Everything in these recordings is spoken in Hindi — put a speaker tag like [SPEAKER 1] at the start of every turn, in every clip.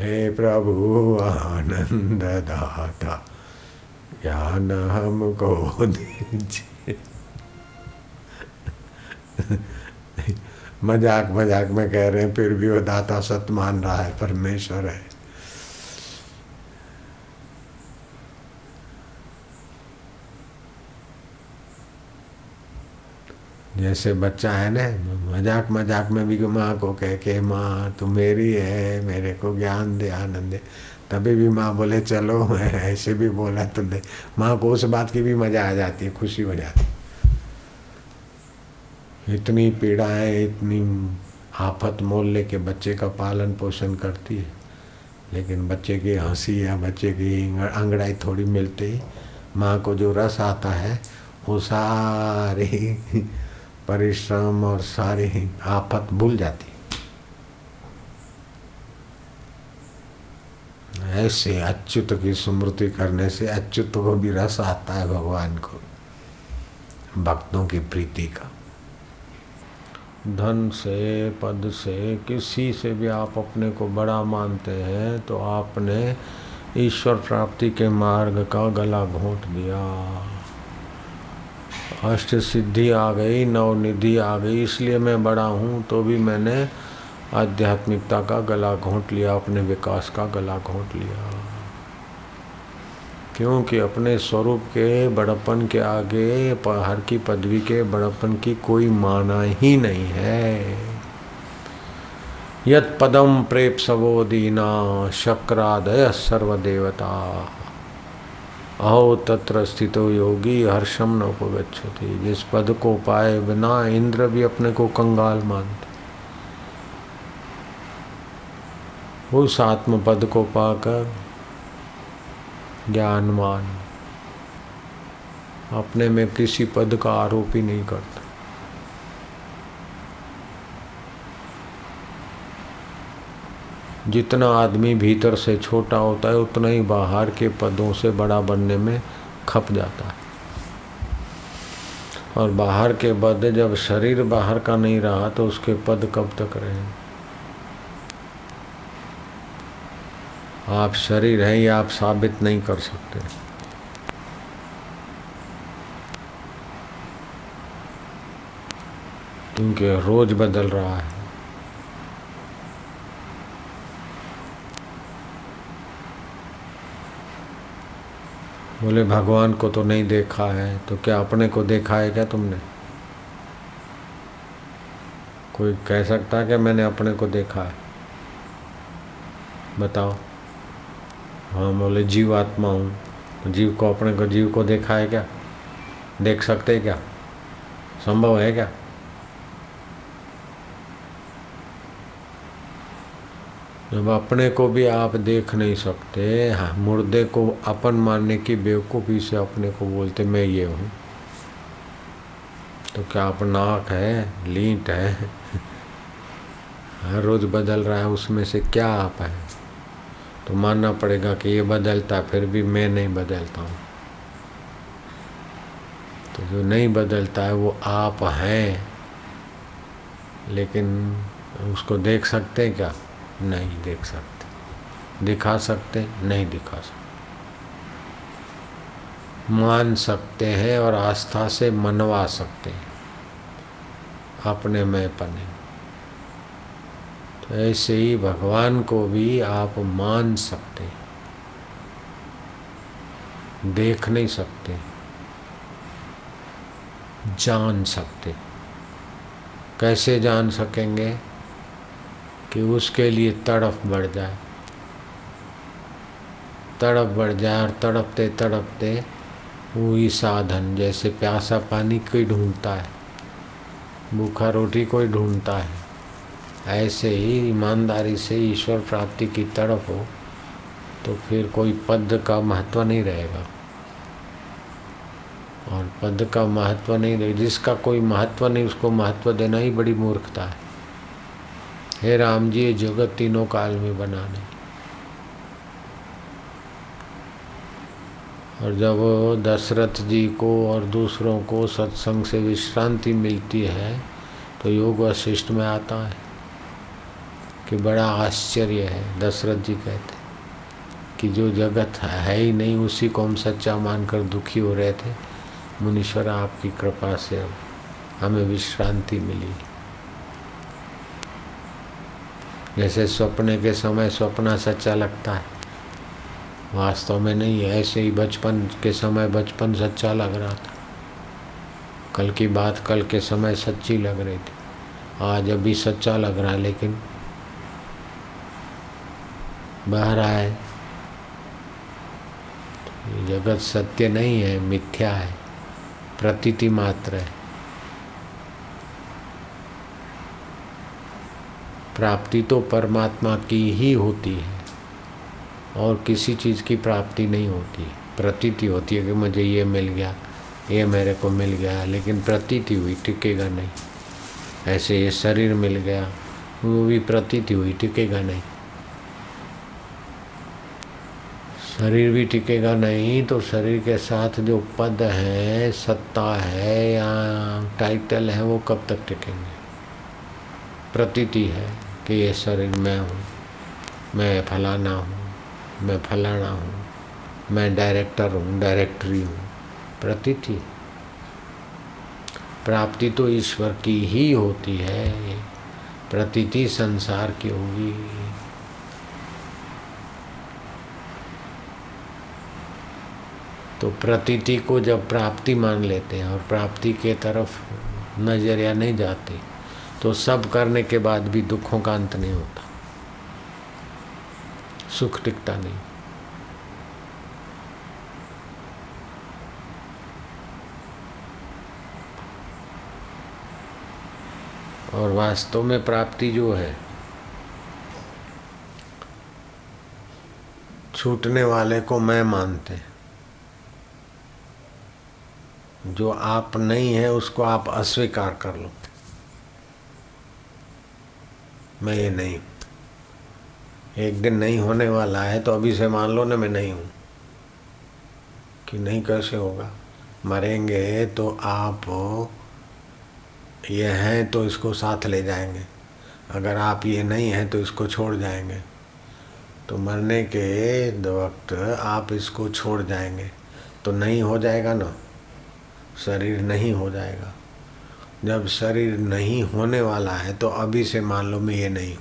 [SPEAKER 1] हे प्रभु आनंद दाता ज्ञान हमको दीजिए। मज़ाक मज़ाक में कह रहे हैं, फिर भी वो दाता सत मान रहा है, परमेश्वर है। जैसे बच्चा है ना, मज़ाक मज़ाक में भी माँ को कह के, माँ, तू मेरी है, मेरे को ज्ञान दे, आनंद दे। तभी भी माँ बोले, चलो ऐसे भी बोला तो दे। माँ को उस बात की भी मज़ा आ जाती है, खुशी हो जाती इतनी पीड़ाएँ, इतनी आफत मोल लेके बच्चे का पालन पोषण करती है। लेकिन बच्चे की हँसी या बच्चे की अंगड़ाई थोड़ी मिलती माँ को जो रस आता है, वो सारी परिश्रम और सारी ही आफत भूल जाती। ऐसे अच्युत की स्मृति करने से अच्युत को भी रस आता है भगवान को, भक्तों की प्रीति का। धन से, पद से, किसी से भी आप अपने को बड़ा मानते हैं तो आपने ईश्वर प्राप्ति के मार्ग का गला घोंट दिया। अष्ट सिद्धि आ गई नवनिधि आ गई, इसलिए मैं बड़ा हूँ तो भी मैंने आध्यात्मिकता का गला घोंट लिया, अपने विकास का गला घोंट लिया। क्योंकि अपने स्वरूप के बड़प्पन के आगे, हर की पदवी के बड़प्पन की कोई माना ही नहीं है। यत पदम प्रेप सवो दीना शक्रादय सर्वदेवता। अहो तत्र स्थितो योगी, हर्षम न उपगछति जिस पद को पाए बिना इंद्र भी अपने को कंगाल मानते। उस आत्म पद को पाकर ज्ञानवान, अपने में किसी पद का आरोप ही नहीं करता। जितना आदमी भीतर से छोटा होता है, उतना ही बाहर के पदों से बड़ा बनने में खप जाता है। और बाहर के पद जब शरीर बाहर का नहीं रहा तो उसके पद कब तक रहे आप शरीर हैं, ये आप साबित नहीं कर सकते। क्योंकि रोज बदल रहा है। बोले, भगवान को तो नहीं देखा है तो क्या अपने को देखा है क्या तुमने? कोई कह सकता है कि मैंने अपने को देखा है। बताओ। हाँ बोले जीव आत्मा हूँ। तो जीव को, अपने को, जीव को देखा है क्या? देख सकते क्या? संभव है क्या? जब अपने को भी आप देख नहीं सकते। हाँ मुर्दे को अपन मानने की बेवकूफ़ी से अपने को बोलते, मैं ये हूँ। तो क्या आप नाक है, लीट है? हर रोज़ बदल रहा है, उसमें से क्या आप है? तो मानना पड़ेगा कि ये बदलता, फिर भी मैं नहीं बदलता हूँ। तो जो नहीं बदलता है, वो आप हैं। लेकिन उसको देख सकते हैं क्या? नहीं देख सकते। दिखा सकते, नहीं दिखा सकते। मान सकते हैं और आस्था से मनवा सकते हैं। अपने में पने। तो ऐसे ही भगवान को भी आप मान सकते देख नहीं सकते। जान सकते। कैसे जान सकेंगे? कि उसके लिए तड़प बढ़ जाए। तड़प बढ़ जाए और तड़पते तड़पते वही साधन, जैसे प्यासा पानी कोई ढूंढता है, भूखा रोटी कोई ढूंढता है, ऐसे ही ईमानदारी से ईश्वर प्राप्ति की तड़प हो तो फिर कोई पद का महत्व नहीं रहेगा। और पद का महत्व नहीं रहे, जिसका कोई महत्व नहीं, उसको महत्व देना ही बड़ी मूर्खता है। हे राम जी जगत तीनों काल में बनाने और जब दशरथ जी को और दूसरों को सत्संग से विश्रांति मिलती है तो योग वशिष्ठ में आता है कि बड़ा आश्चर्य है, दशरथ जी कहते कि जो जगत है ही नहीं, उसी को हम सच्चा मानकर दुखी हो रहे थे। मुनीश्वर, आपकी कृपा से हमें विश्रांति मिली। जैसे सपने के समय सपना सच्चा लगता है। वास्तव में नहीं है ऐसे ही बचपन के समय बचपन सच्चा लग रहा था। कल की बात कल के समय सच्ची लग रही थी। आज अभी सच्चा लग रहा है, लेकिन बह रहा है। जगत सत्य नहीं है, मिथ्या है। प्रतीति मात्र है। प्राप्ति तो परमात्मा की ही होती है और किसी चीज़ की प्राप्ति नहीं होती। प्रतीति होती है कि मुझे ये मिल गया, ये मेरे को मिल गया, लेकिन प्रतीति हुई, टिकेगा नहीं। ऐसे ये शरीर मिल गया, वो भी प्रतीति हुई, टिकेगा नहीं। शरीर भी टिकेगा नहीं तो शरीर के साथ जो पद है, सत्ता है या टाइटल है, वो कब तक टिकेंगे? प्रतीति है। कि ये शरीर मैं हूँ, मैं फलाना हूँ, मैं फलाना हूँ, मैं डायरेक्टर हूँ डायरेक्टरी हूँ, प्रतीति। प्राप्ति तो ईश्वर की ही होती है, प्रतीति संसार की होगी। तो प्रतीति को जब प्राप्ति मान लेते हैं और प्राप्ति के तरफ़ नज़रिया नहीं जाती तो सब करने के बाद भी दुखों का अंत नहीं होता। सुख टिकता नहीं। और वास्तव में प्राप्ति जो है, छूटने वाले को मैं मानते जो आप नहीं है, उसको आप अस्वीकार कर लो। मैं ये नहीं एक दिन नहीं होने वाला है तो अभी से मान लो ना मैं नहीं हूँ। कि नहीं कैसे होगा? मरेंगे तो आप, ये हैं तो इसको साथ ले जाएँगे। अगर आप ये नहीं हैं तो इसको छोड़ जाएँगे। तो मरने के वक्त आप इसको छोड़ जाएँगे। तो नहीं हो जाएगा ना? शरीर नहीं हो जाएगा। जब शरीर नहीं होने वाला है तो अभी से मान लो मैं ये नहीं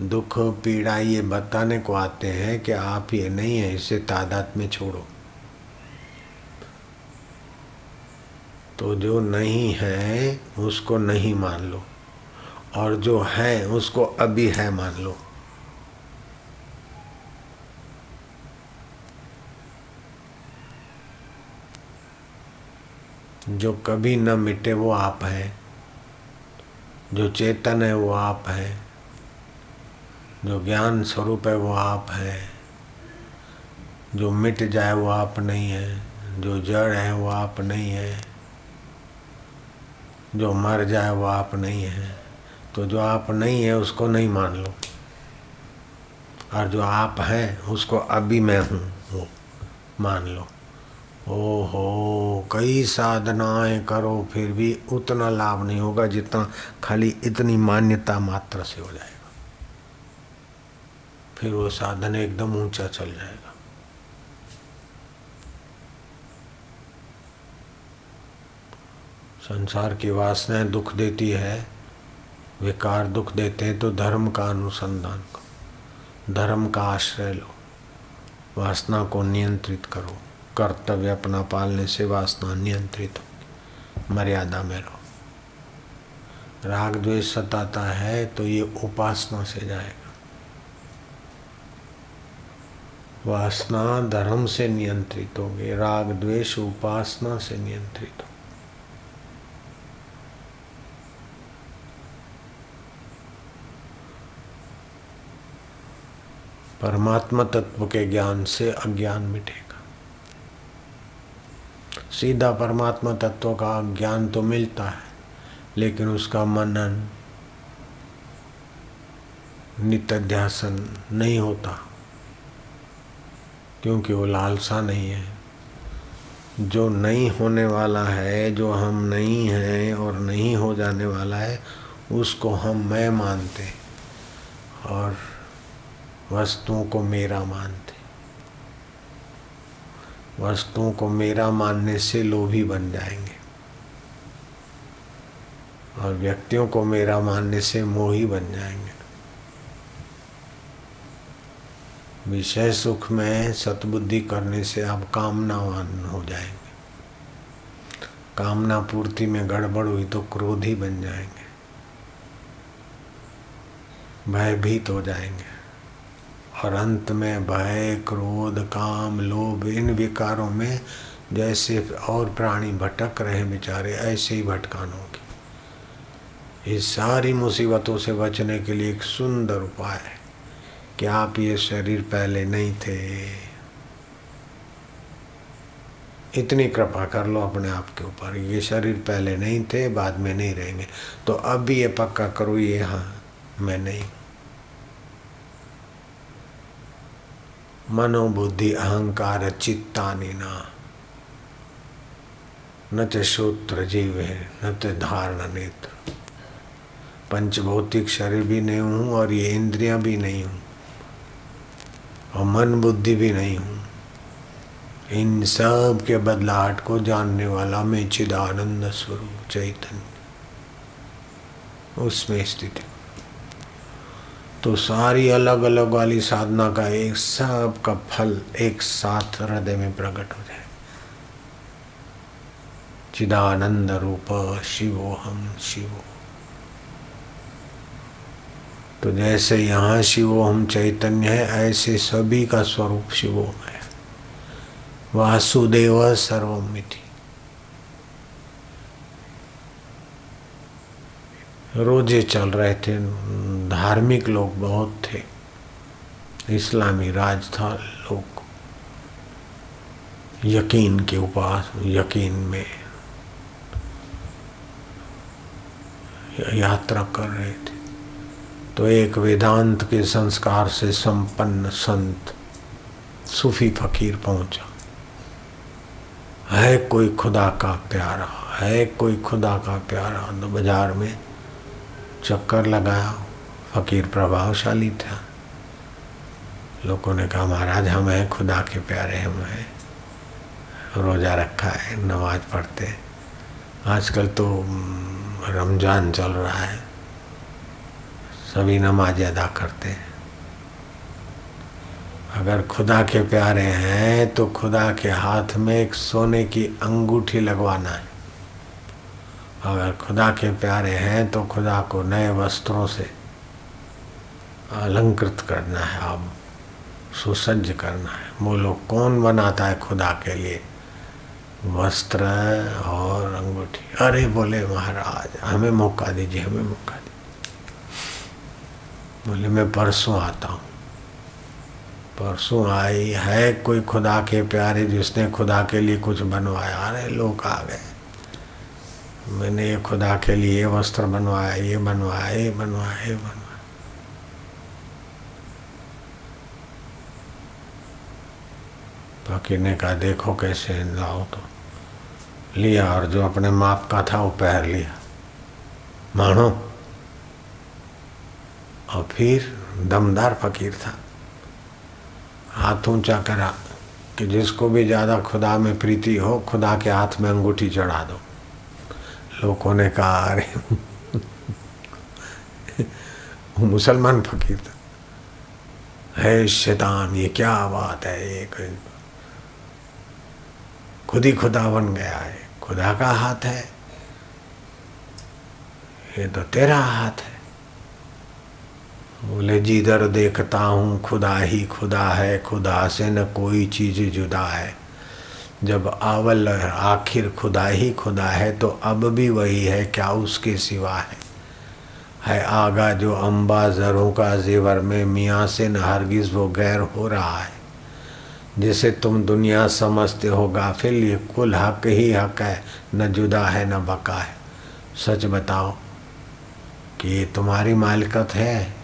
[SPEAKER 1] दुख, पीड़ा ये बताने को आते हैं कि आप ये नहीं है, इसे तादाद में छोड़ो। तो जो नहीं है, उसको नहीं मान लो। और जो है, उसको अभी है मान लो। जो कभी न मिटे वो आप है। जो चेतन है वो आप है। जो ज्ञान स्वरूप है वो आप है। जो मिट जाए वो आप नहीं है। जो जड़ है वो आप नहीं है। जो मर जाए वो आप नहीं है। तो जो आप नहीं है उसको नहीं मान लो। और जो आप हैं उसको अभी मैं हूँ, वो मान लो। ओहो, कई साधनाएँ करो, फिर भी उतना लाभ नहीं होगा जितना खाली इतनी मान्यता मात्र से हो जाएगा। फिर वो साधन एकदम ऊँचा चल जाएगा। संसार की वासनाएँ दुख देती है, विकार दुख देते हैं तो धर्म का अनुसंधान करो, धर्म का आश्रय लो, वासना को नियंत्रित करो। कर्तव्य अपना पालने से वासना नियंत्रित हो मर्यादा में रहो। राग द्वेष सताता है तो ये उपासना से जाएगा। वासना धर्म से नियंत्रित होगी, राग द्वेष उपासना से नियंत्रित हो परमात्मा तत्व के ज्ञान से अज्ञान मिटेगा। सीधा परमात्मा तत्व का ज्ञान तो मिलता है, लेकिन उसका मनन नित्यासन नहीं होता, क्योंकि वो लालसा नहीं है। जो नहीं होने वाला है, जो हम नहीं हैं और नहीं हो जाने वाला है, उसको हम मैं मानते और वस्तुओं को मेरा मानते वस्तुओं को मेरा मानने से लोभी बन जाएँगे। और व्यक्तियों को मेरा मानने से मोही बन जाएँगे। विषय सुख में सतबुद्धि करने से आप कामनावान हो जाएँगे। कामना पूर्ति में गड़बड़ हुई तो क्रोधी बन जाएँगे। भयभीत हो जाएँगे। और अंत में भय, क्रोध, काम, लोभ, इन विकारों में जैसे और प्राणी भटक रहे बेचारे, ऐसे ही भटकान होगी। इस सारी मुसीबतों से बचने के लिए एक सुंदर उपाय है कि आप ये शरीर पहले नहीं थे। इतनी कृपा कर लो अपने आप के ऊपर। ये शरीर पहले नहीं थे, बाद में नहीं रहेंगे। तो अब भी ये पक्का करो, ये हाँ मैं नहीं मनोबुद्धि, अहंकार चित्तानि न च श्रोत्र जीव है, न तो धारण नेत्र। पंचभौतिक शरीर भी नहीं हूँ और ये इंद्रियाँ भी नहीं हूँ। और मन बुद्धि भी नहीं हूँ। इन सब के बदलाहट को जानने वाला मैं चिदानंद स्वरूप चैतन्य। उसमें स्थित तो सारी अलग अलग वाली साधना का एक सब का फल एक साथ हृदय में प्रकट हो जाए। चिदानंद रूप शिवो हम शिवो। तो जैसे यहाँ शिवो हम चैतन्य है, ऐसे सभी का स्वरूप शिवो है। वासुदेव सर्वमिति। रोज़े चल रहे थे, धार्मिक लोग बहुत थे, इस्लामी राज था लोग। यकीन के उपास, यकीन में यात्रा कर रहे थे। तो एक वेदांत के संस्कार से संपन्न संत, सूफी फकीर पहुँचा। है कोई खुदा का प्यारा, है कोई खुदा का प्यारा तो बाज़ार में चक्कर लगाया फकीर प्रभावशाली था। लोगों ने कहा, महाराज, हम हैं, खुदा के प्यारे, हम हैं। रोज़ा रखा है, नमाज़ पढ़ते आजकल तो रमज़ान चल रहा है। सभी नमाज़ अदा करते हैं। अगर खुदा के प्यारे हैं तो खुदा के हाथ में एक सोने की अंगूठी लगवाना है। अगर खुदा के प्यारे हैं तो खुदा को नए वस्त्रों से अलंकृत करना है, अब सुसज्ज करना है। बोलो कौन बनाता है खुदा के लिए? वस्त्र और अंगूठी। अरे बोले महाराज, हमें मौका दीजिए, हमें मौका दीजिए। बोले, मैं परसों आता हूँ। परसों आई है कोई खुदा के प्यारे जिसने खुदा के लिए कुछ बनवाया? अरे लोग आ गए। मैंने ये खुदा के लिए ये वस्त्र बनवाया, ये बनवाया ये बनवाया ये बनवाया। फकीर ने कहा, देखो कैसे लाओ तो। लिया और जो अपने माप का था वो पहन लिया। मानो? और फिर दमदार फकीर था। हाथ ऊँचा करा कि जिसको भी ज़्यादा खुदा में प्रीति हो, खुदा के हाथ में अंगूठी चढ़ा दो। लोगों ने कहा, अरे, वो मुसलमान फकीर था। है शैतान, ये क्या बात है, ये खुद ही खुदा बन गया है। खुदा का हाथ है, ये तो तेरा हाथ है। बोले, जिधर देखता हूँ खुदा ही खुदा है, खुदा से न कोई चीज़ जुदा है। जब अवल आखिर खुदा ही खुदा है तो अब भी वही है, क्या उसके सिवा है? है आगा जो अम्बा ज़रों का जेवर में मियाँ से न हरगिज़ वो गैर हो रहा है। जिसे तुम दुनिया समझते हो, गाफिल, ये कुल हक ही हक है, न जुदा है, न बका है। सच बताओ कि ये तुम्हारी मालिकत है?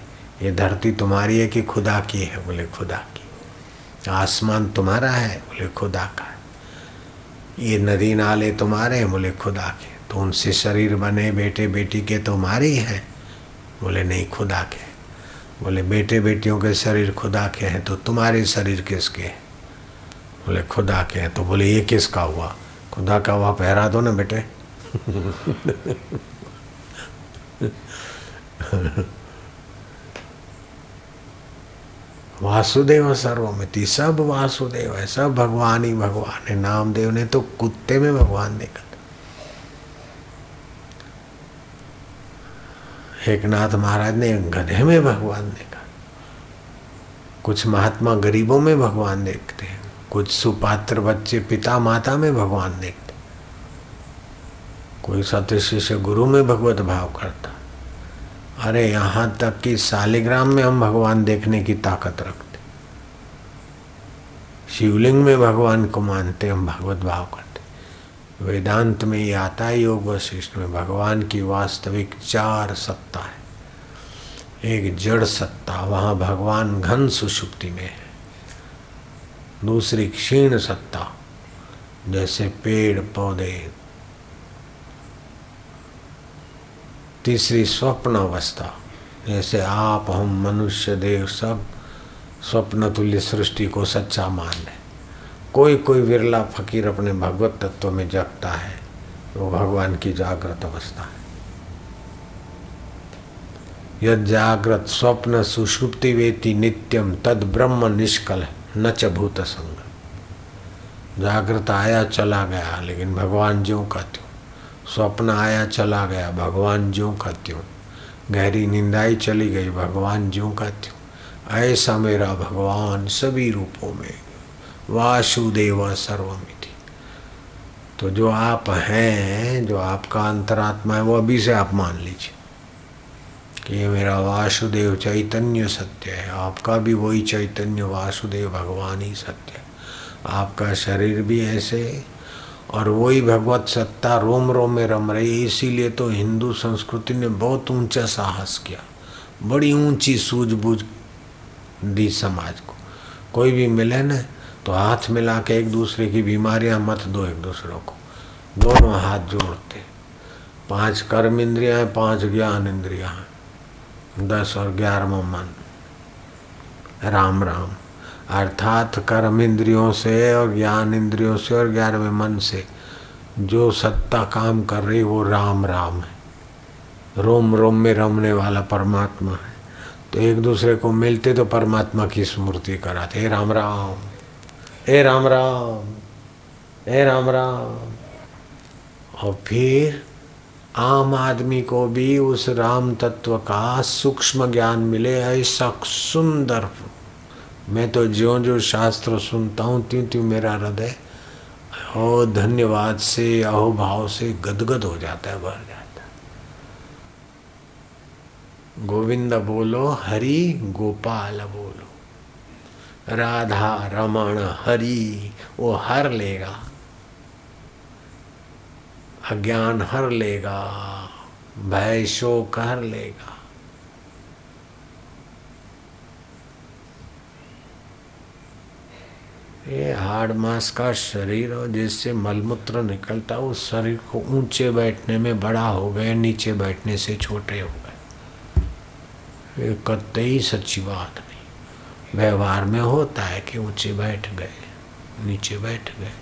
[SPEAKER 1] ये धरती तुम्हारी है कि खुदा की है? बोले, खुदा की। आसमान तुम्हारा है? बोले, खुदा का है। ये नदी नाले तुम्हारे बोले, खुदा के। तो उनसे शरीर बने बेटे बेटी के तुम्हारे ही हैं। बोले, नहीं, खुदा के। बोले बेटे बेटियों के शरीर खुदा के हैं तो तुम्हारे शरीर किसके हैं? बोले, खुदा के हैं। तो बोले, ये किसका हुआ? खुदा का हुआ पहरा दो ना, बेटे। वासुदेव सर्वमिति, सब वासुदेव है, सब भगवान ही भगवान है। नामदेव ने तो कुत्ते में भगवान देखा एक नाथ महाराज ने गधे में भगवान देखा। कुछ महात्मा गरीबों में भगवान देखते हैं, कुछ सुपात्र बच्चे पिता माता में भगवान देखते कोई सत्य शिष्य गुरु में भगवत भाव करता अरे यहाँ तक कि शालिग्राम में हम भगवान देखने की ताकत रखते। शिवलिंग में भगवान को मानते, हम भगवत भाव करते। वेदांत में ये आता है, योग वशिष्ठ में भगवान की वास्तविक चार सत्ता है। एक जड़ सत्ता, वहाँ भगवान घन सुषुप्ति में है। दूसरी क्षीण सत्ता, जैसे पेड़, पौधे तीसरी स्वप्न अवस्था जैसे आप, हम, मनुष्य, देव सब स्वप्न तुल्य सृष्टि को सच्चा मान ले। कोई कोई विरला फकीर अपने भगवत तत्व में जगता है, वो भगवान की जागृत अवस्था है। यद जागृत स्वप्न सुषुप्ति वेति नित्यम तद ब्रह्म निष्कल न च भूत संग। जागृत आया, चला गया, लेकिन भगवान ज्यों का त्यों। स्वप्न आया, चला गया। भगवान ज्यों का त्यों। गहरी निंदाई चली गई, भगवान ज्यों का त्यों। ऐसा मेरा भगवान सभी रूपों में वासुदेव सर्वमिति। तो जो आप हैं, जो आपका अंतरात्मा है, वो अभी से आप मान लीजिए कि ये मेरा वासुदेव चैतन्य सत्य है। आपका भी वही चैतन्य वासुदेव भगवान ही सत्य है। आपका शरीर भी ऐसे और वही भगवत सत्ता रोम रोम में रम रही इसीलिए तो हिंदू संस्कृति ने बहुत ऊँचा साहस किया। बड़ी ऊँची सूझबूझ दी समाज को। कोई भी मिले न तो हाथ मिला के एक दूसरे की बीमारियाँ मत दो एक दूसरों को। दोनों हाथ जोड़ते। पाँच कर्म इंद्रिया हैं, पाँच ज्ञान इंद्रिया हैं। दस और ग्यारहवा मन। राम राम। अर्थात कर्म इंद्रियों से और ज्ञान इंद्रियों से और ग्यारहवें मन से, जो सत्ता काम कर रही, वो राम राम है। रोम रोम में रमने वाला परमात्मा है। तो एक दूसरे को मिलते तो परमात्मा की स्मृति कराते। हे राम राम, हे राम राम, हे राम राम। और फिर आम आदमी को भी उस राम तत्व का सूक्ष्म ज्ञान मिले ऐसा सुंदर मैं तो ज्यो जो शास्त्र सुनता हूँ त्यों त्यों मेरा हृदय ओ धन्यवाद से अहो भाव से गदगद हो जाता है, भर जाता है। गोविंद बोलो, हरि गोपाल बोलो। राधा रमण हरि, वो हर लेगा। अज्ञान हर लेगा, भय शोक हर लेगा। ये हार्ड मास का शरीर और जिससे मलमूत्र निकलता उस शरीर को ऊँचे बैठने में बड़ा हो गए, नीचे बैठने से छोटे हो गए। ये कतई सच्ची बात नहीं। व्यवहार में होता है कि ऊँचे बैठ गए, नीचे बैठ गए।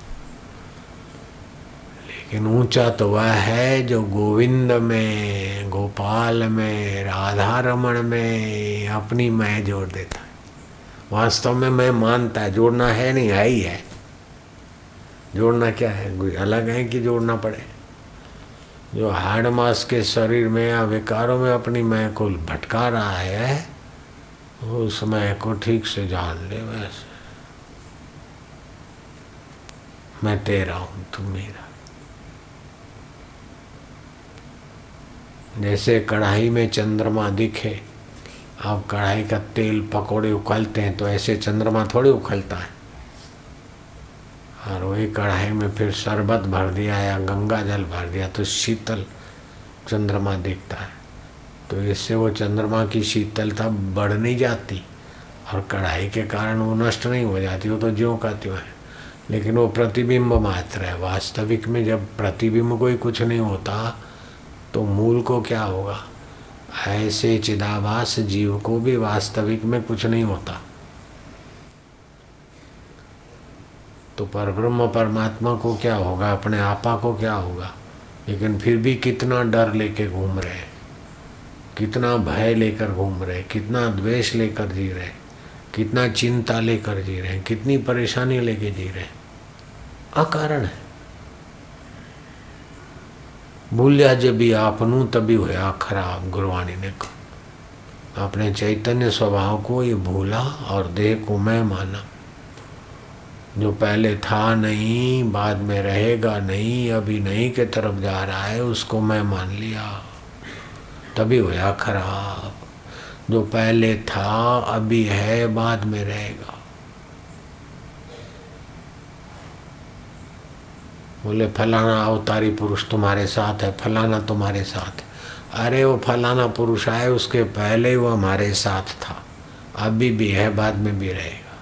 [SPEAKER 1] लेकिन ऊँचा तो वह है जो गोविंद में, गोपाल में राधा रमण में अपनी मैं जोड़ देता वास्तव में मैं मानता है जोड़ना है नहीं, है ही है। जोड़ना क्या है? कोई अलग है कि जोड़ना पड़े? जो हाड़ मास के शरीर में या विकारों में अपनी मैं को भटका रहा है, उस मैं को ठीक से जान ले वैसे मैं तेरा हूँ, तू मेरा। जैसे कढ़ाई में चंद्रमा दिखे आप कढ़ाई का तेल पकोड़े उखलते हैं तो ऐसे चंद्रमा थोड़े उखलता है। और वही कढ़ाई में फिर शरबत भर दिया या गंगा जल भर दिया तो शीतल चंद्रमा दिखता है। तो इससे वो चंद्रमा की शीतलता बढ़ नहीं जाती और कढ़ाई के कारण वो नष्ट नहीं हो जाती, वो तो ज्यों का त्यों है। लेकिन वो प्रतिबिंब मात्र है। वास्तविक में जब प्रतिबिंब कोई कुछ नहीं होता तो मूल को क्या होगा? ऐसे चिदाभास जीव को भी वास्तविक में कुछ नहीं होता। तो पर ब्रह्म परमात्मा को क्या होगा? अपने आपा को क्या होगा? लेकिन फिर भी कितना डर लेके घूम रहे कितना भय लेकर घूम रहे कितना द्वेष लेकर जी रहे कितना चिंता लेकर जी रहे कितनी परेशानी लेके जी रहे अकारण है। भूलिया जब भी आपनू तभी हुआ खराब गुरवाणी ने कहा अपने चैतन्य स्वभाव को ये भूला और देह को मैं माना। जो पहले था नहीं, बाद में रहेगा नहीं, अभी नहीं के तरफ़ जा रहा है, उसको मैं मान लिया। तभी होया खराब जो पहले था, अभी है, बाद में रहेगा। बोले, फलाना अवतारी पुरुष तुम्हारे साथ है, फलाना तुम्हारे साथ है। अरे, वो फलाना पुरुष आए, उसके पहले ही वो हमारे साथ था। अभी भी है, बाद में भी रहेगा।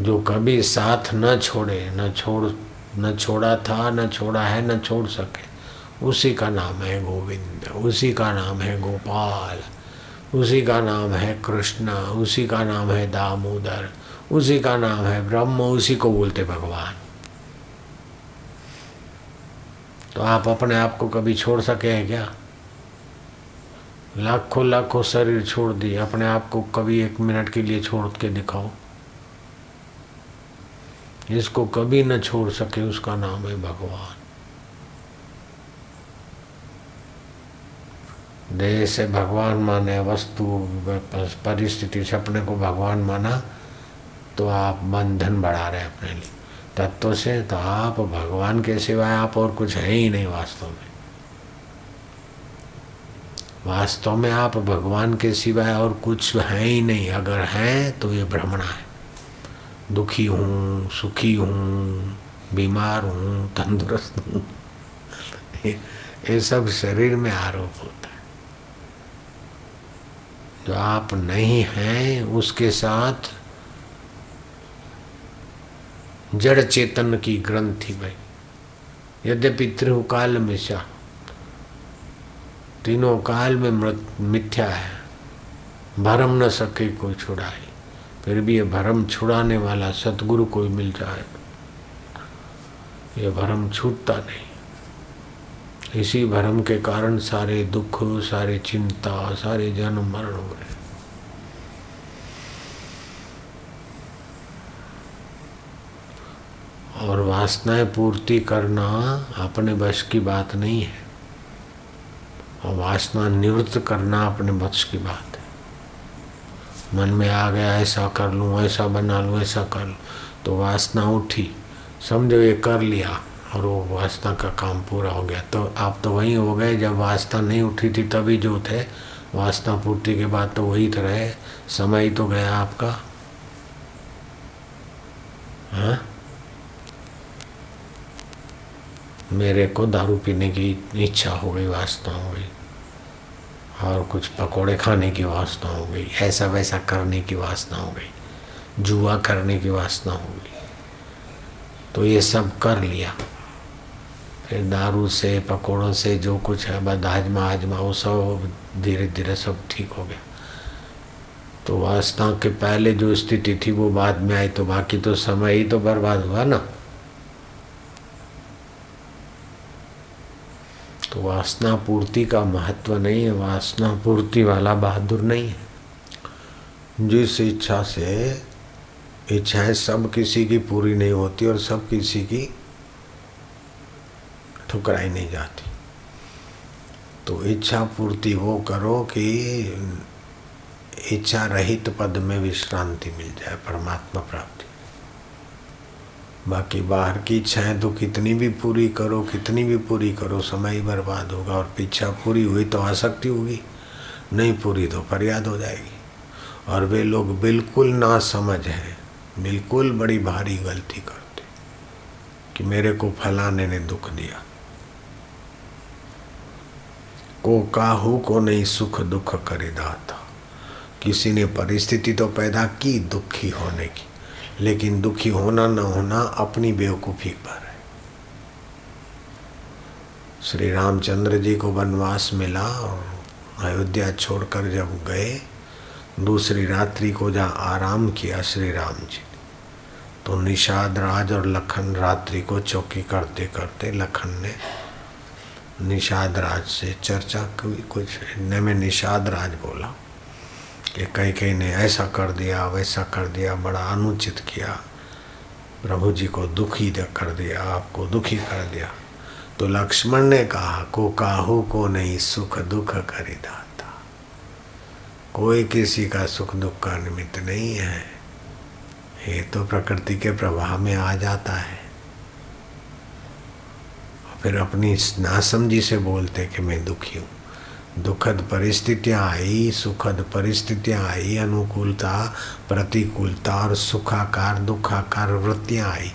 [SPEAKER 1] जो कभी साथ न छोड़े, न छोड़, न छोड़ा था, न छोड़ा है, न छोड़ सके, उसी का नाम है गोविंद, उसी का नाम है गोपाल, उसी का नाम है कृष्ण, उसी का नाम है दामोदर उसी का नाम है ब्रह्म, उसी को बोलते भगवान। तो आप अपने आप को कभी छोड़ सके हैं क्या? लाखों लाखों शरीर छोड़ दिए, अपने आप को कभी एक मिनट के लिए छोड़ के दिखाओ। जिसको कभी न छोड़ सके, उसका नाम है भगवान। देह से भगवान माने, वस्तु, परिस्थिति सपने को भगवान माना तो आप बंधन बढ़ा रहे अपने लिए। तत्व से तो आप भगवान के सिवाय आप और कुछ है ही नहीं वास्तव में। वास्तव में आप भगवान के सिवाय और कुछ है ही नहीं। अगर हैं तो ये भ्रमणा है। दुखी हूँ, सुखी हूँ, बीमार हूँ, तंदुरुस्त हूँ। ये सब शरीर में आरोप होता है। जो आप नहीं हैं, उसके साथ जड़ चेतन की ग्रंथि भाई यद्यपि त्रिकाल मिशा तीनों काल में मृत, मिथ्या है। भरम न सके कोई छुड़ाए। फिर भी ये भरम छुड़ाने वाला सतगुरु कोई मिल जाए। ये भरम छूटता नहीं। इसी भरम के कारण सारे दुख, सारे चिंता, सारे जन्म मरण हो रहे और वासनाएँ पूर्ति करना अपने बश की बात नहीं है। और वासना निवृत्त करना अपने बश की बात है। मन में आ गया, ऐसा कर लूँ, ऐसा बना लूँ, ऐसा कर लूँ। तो वासना उठी, समझो ये कर लिया और वो वासना का काम पूरा हो गया। तो आप तो वहीं हो गए, जब वासना नहीं उठी थी तभी जो थे। वासना पूर्ति के बाद तो वही तो रहे। समय ही तो गया आपका। हाँ? मेरे को दारू पीने की इच्छा हो गई वासना हो गई। और कुछ पकोड़े खाने की वासना हो गई, ऐसा वैसा करने की वासना हो गई, जुआ करने की वासना हो गई। तो ये सब कर लिया। फिर दारू से, पकोड़ों से जो कुछ है बद हाजमा हाजमा, वो सब धीरे धीरे सब ठीक हो गया। तो वासना के पहले जो स्थिति थी, वो बाद में आई तो बाकी तो समय ही तो बर्बाद हुआ ना। तो वासना पूर्ति का महत्व नहीं है वासना पूर्ति वाला बहादुर नहीं है। जिस इच्छा से इच्छाएँ सब किसी की पूरी नहीं होती और सब किसी की ठुकराई नहीं जाती। तो इच्छा पूर्ति वो करो कि इच्छा रहित पद में विश्रांति मिल जाए, परमात्मा प्राप्ति। बाकी बाहर की इच्छाएँ तो कितनी भी पूरी करो, कितनी भी पूरी करो, समय ही बर्बाद होगा और पीछा पूरी हुई तो आसक्ति होगी, नहीं पूरी तो फरियाद हो जाएगी। और वे लोग बिल्कुल ना समझ है, बिल्कुल बड़ी भारी गलती करते कि मेरे को फलाने ने दुख दिया। को काहू को नहीं सुख दुख करे दाता, किसी ने परिस्थिति तो पैदा की दुखी होने की। लेकिन दुखी होना न होना अपनी बेवकूफ़ी पर है। श्री रामचंद्र जी को वनवास मिला और अयोध्या छोड़कर जब गए, दूसरी रात्रि को जहाँ आराम किया श्री राम जी तो निषाद राज और लखन रात्रि को चौकी करते करते लखन ने निषाद राज से चर्चा की, कुछ इतने में निषाद राज बोला। कि कई कई ने ऐसा कर दिया, वैसा कर दिया, बड़ा अनुचित किया। प्रभु जी को दुखी कर दिया, आपको दुखी कर दिया। तो लक्ष्मण ने कहा, को काहू को नहीं सुख दुख करी दाता। कोई किसी का सुख दुख का निमित्त नहीं है। ये तो प्रकृति के प्रवाह में आ जाता है। फिर अपनी नासमझी से बोलते कि मैं दुखी हूँ। दुखद परिस्थितियाँ आई, सुखद परिस्थितियाँ आई, अनुकूलता, प्रतिकूलता और सुखाकार, दुखाकार वृत्तियाँ आई।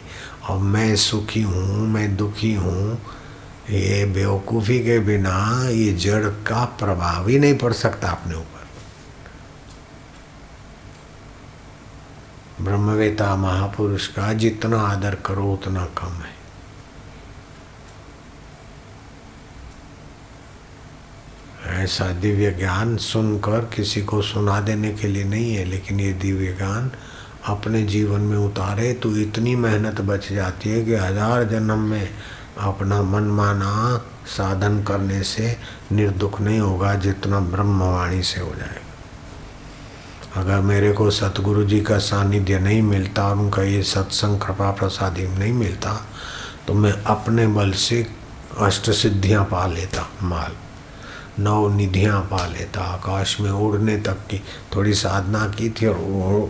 [SPEAKER 1] और मैं सुखी हूँ, मैं दुखी हूँ, ये बेवकूफ़ी के बिना ये जड़ का प्रभाव ही नहीं पड़ सकता अपने ऊपर। ब्रह्मवेता महापुरुष का जितना आदर करो, उतना कम है। ऐसा दिव्य ज्ञान सुनकर किसी को सुना देने के लिए नहीं है, लेकिन ये दिव्य ज्ञान अपने जीवन में उतारे तो इतनी मेहनत बच जाती है कि हज़ार जन्म में अपना मन माना साधन करने से निर्दुख नहीं होगा, जितना ब्रह्मवाणी से हो जाएगा। अगर मेरे को सतगुरु जी का सानिध्य नहीं मिलता और उनका ये सत्संग कृपा प्रसादी नहीं मिलता तो मैं अपने बल से अष्ट सिद्धियाँ पा लेता, माल। नौ निधियाँ पा लेता, आकाश में उड़ने तक की। थोड़ी साधना की थी और वो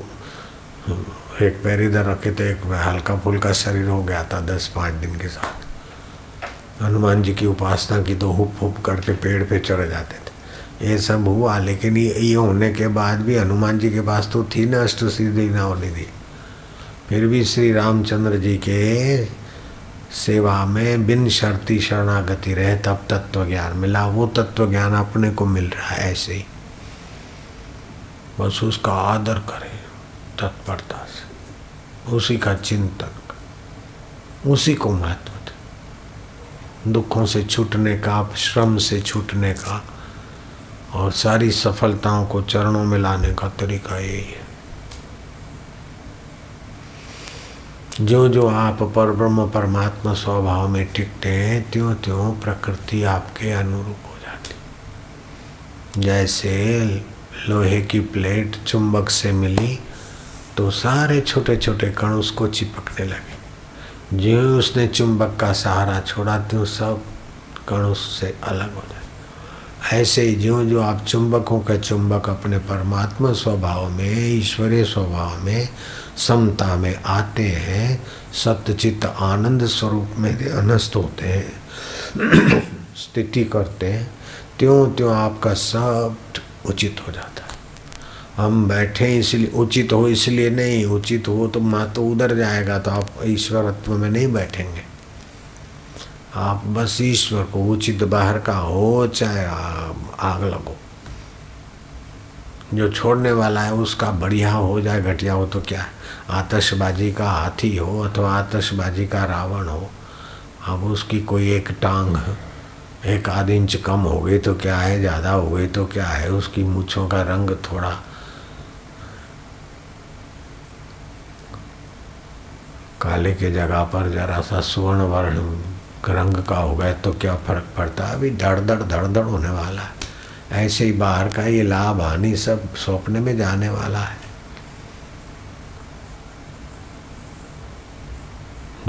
[SPEAKER 1] एक पैर इधर रखे तो एक हल्का फुल्का शरीर हो गया था दस पाँच दिन के साथ। हनुमान जी की उपासना की तो हुप हुप करके पेड़ पे चढ़ जाते थे। ये सब हुआ, लेकिन ये ये होने के बाद भी हनुमान जी के पास तो थी ना अष्ट सिद्धि ना होने दी फिर भी श्री रामचंद्र जी के सेवा में बिन शर्ती शरणागति रहे, तब तत्व ज्ञान मिला। वो तत्व ज्ञान अपने को मिल रहा है ऐसे ही। बस उसका आदर करें तत्परता से। उसी का चिंतन उसी को महत्व दे। दुखों से छूटने का, श्रम से छूटने का और सारी सफलताओं को चरणों में लाने का तरीका यही है। जो जो आप पर ब्रह्म परमात्मा स्वभाव में टिकते हैं त्यों त्यों प्रकृति आपके अनुरूप हो जाती। जैसे लोहे की प्लेट चुंबक से मिली तो सारे छोटे छोटे कण उसको चिपकने लगे। जो उसने चुंबक का सहारा छोड़ा, त्यों सब कण उससे अलग हो जाए ऐसे ही जो जो आप चुंबकों का चुंबक अपने परमात्मा स्वभाव में, ईश्वरीय स्वभाव में समता में आते हैं सत्यचित आनंद स्वरूप में अनस्त होते हैं, स्थिति करते हैं, त्यों त्यों आपका सब उचित हो जाता है। हम बैठे इसलिए, उचित हो इसलिए नहीं, उचित हो तो माँ तो उधर जाएगा तो आप ईश्वरत्व में नहीं बैठेंगे। आप बस ईश्वर को उचित बाहर का हो, चाहे आग लगो। जो छोड़ने वाला है, उसका बढ़िया हो जाए, घटिया हो तो क्या है? आतशबाजी का हाथी हो अथवा आतशबाजी का रावण हो, अब उसकी कोई एक टांग, एक आध इंच कम हो गई तो क्या है, ज़्यादा हो गई तो क्या है, उसकी मूछों का रंग थोड़ा। काले के जगह पर जरा सा सुवर्ण वर्ण रंग का हो गया तो क्या फ़र्क पड़ता? है अभी धड़ धड़ धड़ धड़ होने वाला है। ऐसे ही बाहर का ये लाभ, हानि सब सौंपने में जाने वाला है।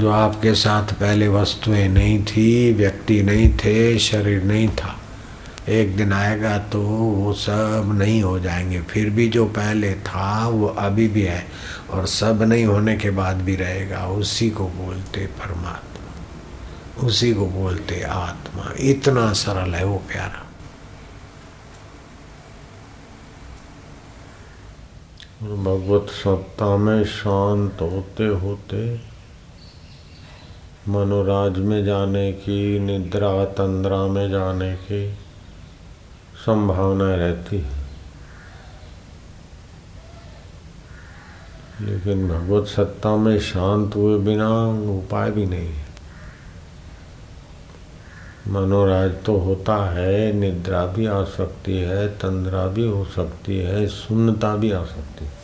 [SPEAKER 1] जो आपके साथ पहले वस्तुएँ नहीं थी, व्यक्ति नहीं थे, शरीर नहीं था, एक दिन आएगा तो वो सब नहीं हो जाएँगे। फिर भी जो पहले था, वो अभी भी है और सब नहीं होने के बाद भी रहेगा। उसी को बोलते परमात्मा, उसी को बोलते आत्मा। इतना सरल है वो प्यारा। भगवत सत्ता में शांत होते होते मनोराज में जाने की, निद्रा तंद्रा में जाने की संभावना रहती है। लेकिन भगवत सत्ता में शांत हुए बिना उपाय भी नहीं है। मनोराज तो होता है, निद्रा भी आ सकती है, तंद्रा भी हो सकती है, सुन्नता भी आ सकती है।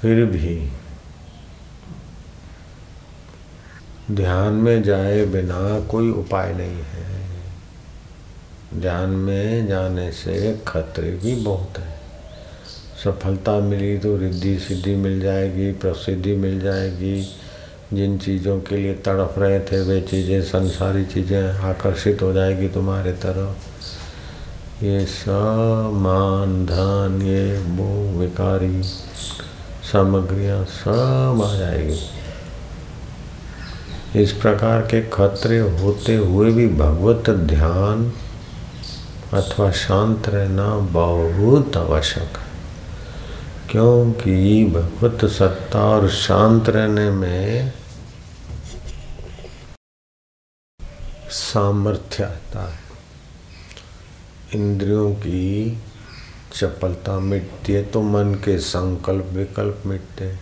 [SPEAKER 1] फिर भी ध्यान में जाए बिना कोई उपाय नहीं है। ध्यान में जाने से खतरे भी बहुत है। सफलता मिली तो रिद्धि सिद्धि मिल जाएगी, प्रसिद्धि मिल जाएगी। जिन चीज़ों के लिए तड़फ रहे थे, वे चीज़ें, संसारी चीज़ें आकर्षित हो जाएगी तुम्हारे तरफ़। ये सब मान धन ये वो विकारी। सामग्रियाँ सब आ जाएगी। इस प्रकार के खतरे होते हुए भी भगवत ध्यान अथवा शांत रहना बहुत आवश्यक है, क्योंकि भगवत सत्ता और शांत रहने में सामर्थ्य आता है। इंद्रियों की चपलता मिटती है तो मन के संकल्प विकल्प मिटते हैं।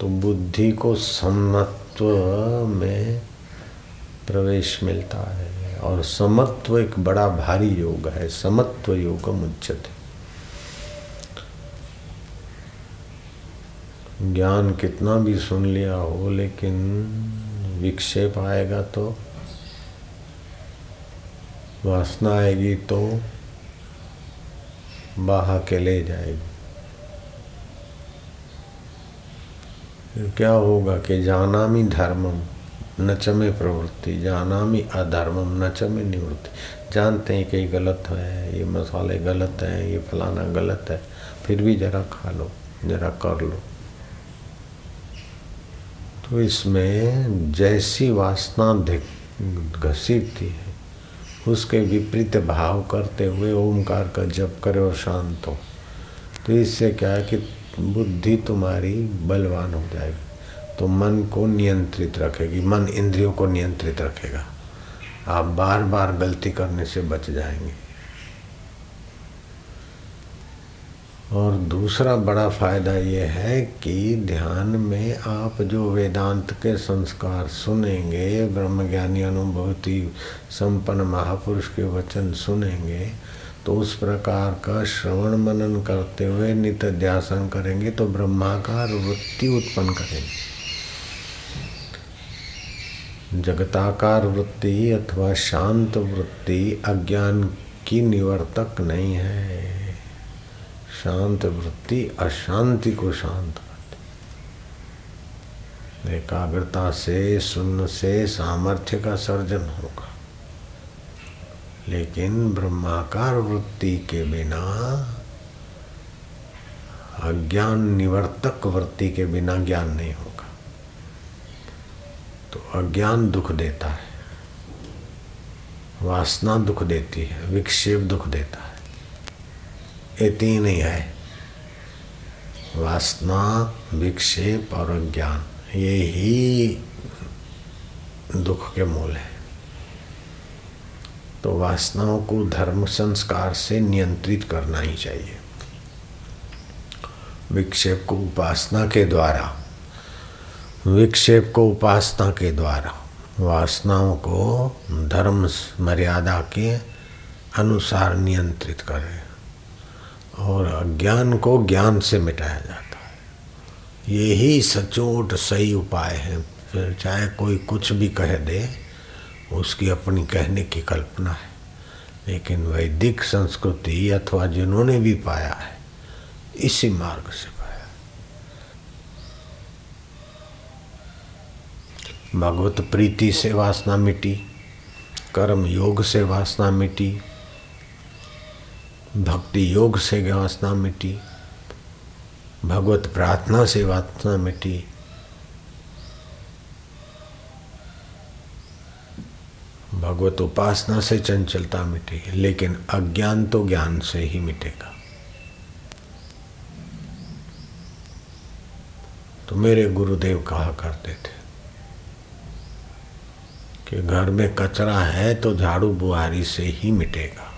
[SPEAKER 1] तो बुद्धि को समत्व में प्रवेश मिलता है और समत्व एक बड़ा भारी योग है। समत्व योग मुच्यते ज्ञान कितना भी सुन लिया हो, लेकिन विक्षेप आएगा तो वासना आएगी तो बाहा के ले जाएगी। फिर क्या होगा कि जानामी धर्मम, नचमे प्रवृत्ति, जानामी अधर्मम, नचमे निवृत्ति। जानते हैं कि गलत है, ये मसाले गलत हैं, ये फलाना गलत है। फिर भी जरा खा लो, जरा कर लो। तो इसमें जैसी वासना घसीटती है उसके विपरीत भाव करते हुए ओमकार का जप करे और शांत हो। तो इससे क्या है कि बुद्धि तुम्हारी बलवान हो जाएगी। तो मन को नियंत्रित रखेगी, मन इंद्रियों को नियंत्रित रखेगा। आप बार बार गलती करने से बच जाएँगे। और दूसरा बड़ा फ़ायदा ये है कि ध्यान में आप जो वेदांत के संस्कार सुनेंगे, ब्रह्मज्ञानी अनुभूति संपन्न महापुरुष के वचन सुनेंगे तो उस प्रकार का श्रवण मनन करते हुए नित्य ध्यासन करेंगे तो ब्रह्माकार वृत्ति उत्पन्न करेंगे। जगताकार वृत्ति अथवा शांत वृत्ति अज्ञान की निवर्तक नहीं है। शांत वृत्ति, अशांति को शांत करती एकाग्रता से सुन्न से सामर्थ्य का सर्जन होगा। लेकिन ब्रह्माकार वृत्ति के बिना, अज्ञान निवर्तक वृत्ति के बिना ज्ञान नहीं होगा। तो अज्ञान दुख देता है, वासना दुख देती है, विक्षेप दुख देता है। ये तीन ही है वासना, विक्षेप और ज्ञान, ये ही दुख के मूल है। तो वासनाओं को धर्म संस्कार से नियंत्रित करना ही चाहिए। विक्षेप को उपासना के द्वारा, विक्षेप को उपासना के द्वारा, वासनाओं को धर्म मर्यादा के अनुसार नियंत्रित करें। और अज्ञान को ज्ञान से मिटाया जाता है। यही सचोट, सही उपाय है। फिर चाहे कोई कुछ भी कह दे, उसकी अपनी कहने की कल्पना है। लेकिन वैदिक संस्कृति अथवा जिन्होंने भी पाया है, इसी मार्ग से पाया। भगवत प्रीति से वासना मिटी, कर्म योग से वासना मिटी भक्ति योग से वासना मिटी, भगवत प्रार्थना से वासना मिटी। भगवत उपासना से चंचलता मिटी लेकिन अज्ञान तो ज्ञान से ही मिटेगा। तो मेरे गुरुदेव कहा करते थे कि घर में कचरा है तो झाड़ू बुहारी से ही मिटेगा।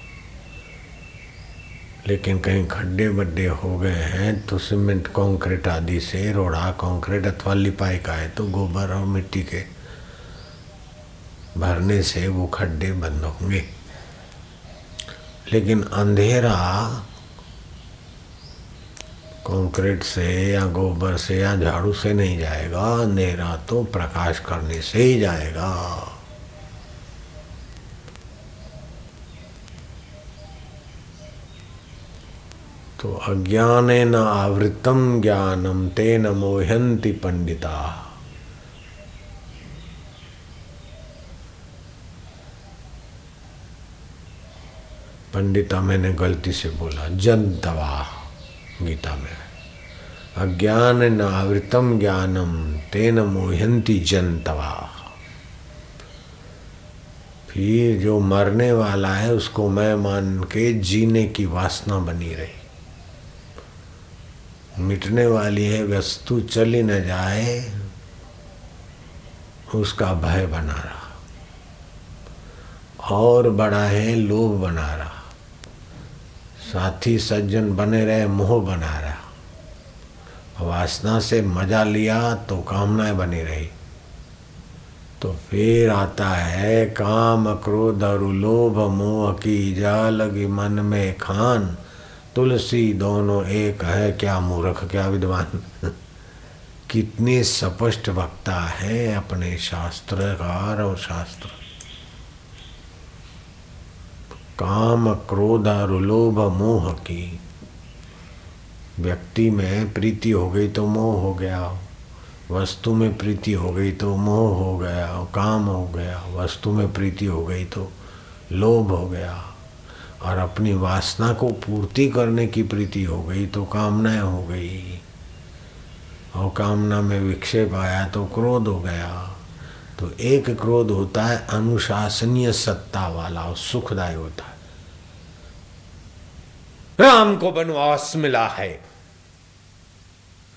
[SPEAKER 1] लेकिन कहीं खड्डे बड्डे हो गए हैं तो सीमेंट, कंक्रीट आदि से, रोड़ा, कंक्रीट अथवा लिपाई का है तो गोबर और मिट्टी के भरने से वो खड्डे बंद होंगे। लेकिन अंधेरा कंक्रीट से या गोबर से या झाड़ू से नहीं जाएगा, अंधेरा तो प्रकाश करने से ही जाएगा। तो अज्ञान न आवृतम ज्ञानम तेन मोहंती पंडिता पंडिता मैंने गलती से बोला, जनतवा, गीता में। अज्ञान न आवृतम ज्ञानम तेन मोहंती जनतवा। फिर जो मरने वाला है, उसको मैं मान के जीने की वासना बनी रही। मिटने वाली है, वस्तु चली न जाए, उसका भय बना रहा। और बड़ा है, लोभ बना रहा। साथी सज्जन बने रहे, मोह बना रहा। वासना से मज़ा लिया तो कामनाएँ बनी रही। तो फिर आता है, काम, क्रोध और लोभ, मोह की जा लगी मन में खान। तुलसी दोनों एक है, क्या मूर्ख, क्या विद्वान? कितने स्पष्ट वक्ता है अपने शास्त्रकार और शास्त्र। काम क्रोध और लोभ मोह की। व्यक्ति में प्रीति हो गई तो मोह हो गया। वस्तु में प्रीति हो गई तो मोह हो गया। काम हो गया, वस्तु में प्रीति हो गई तो लोभ हो गया। और अपनी वासना को पूर्ति करने की प्रीति हो गई तो कामनाएँ हो गई। और कामना में विक्षेप आया तो क्रोध हो गया। तो एक क्रोध होता है, अनुशासनीय सत्ता वाला और सुखदायी होता है। राम को वनवास मिला है।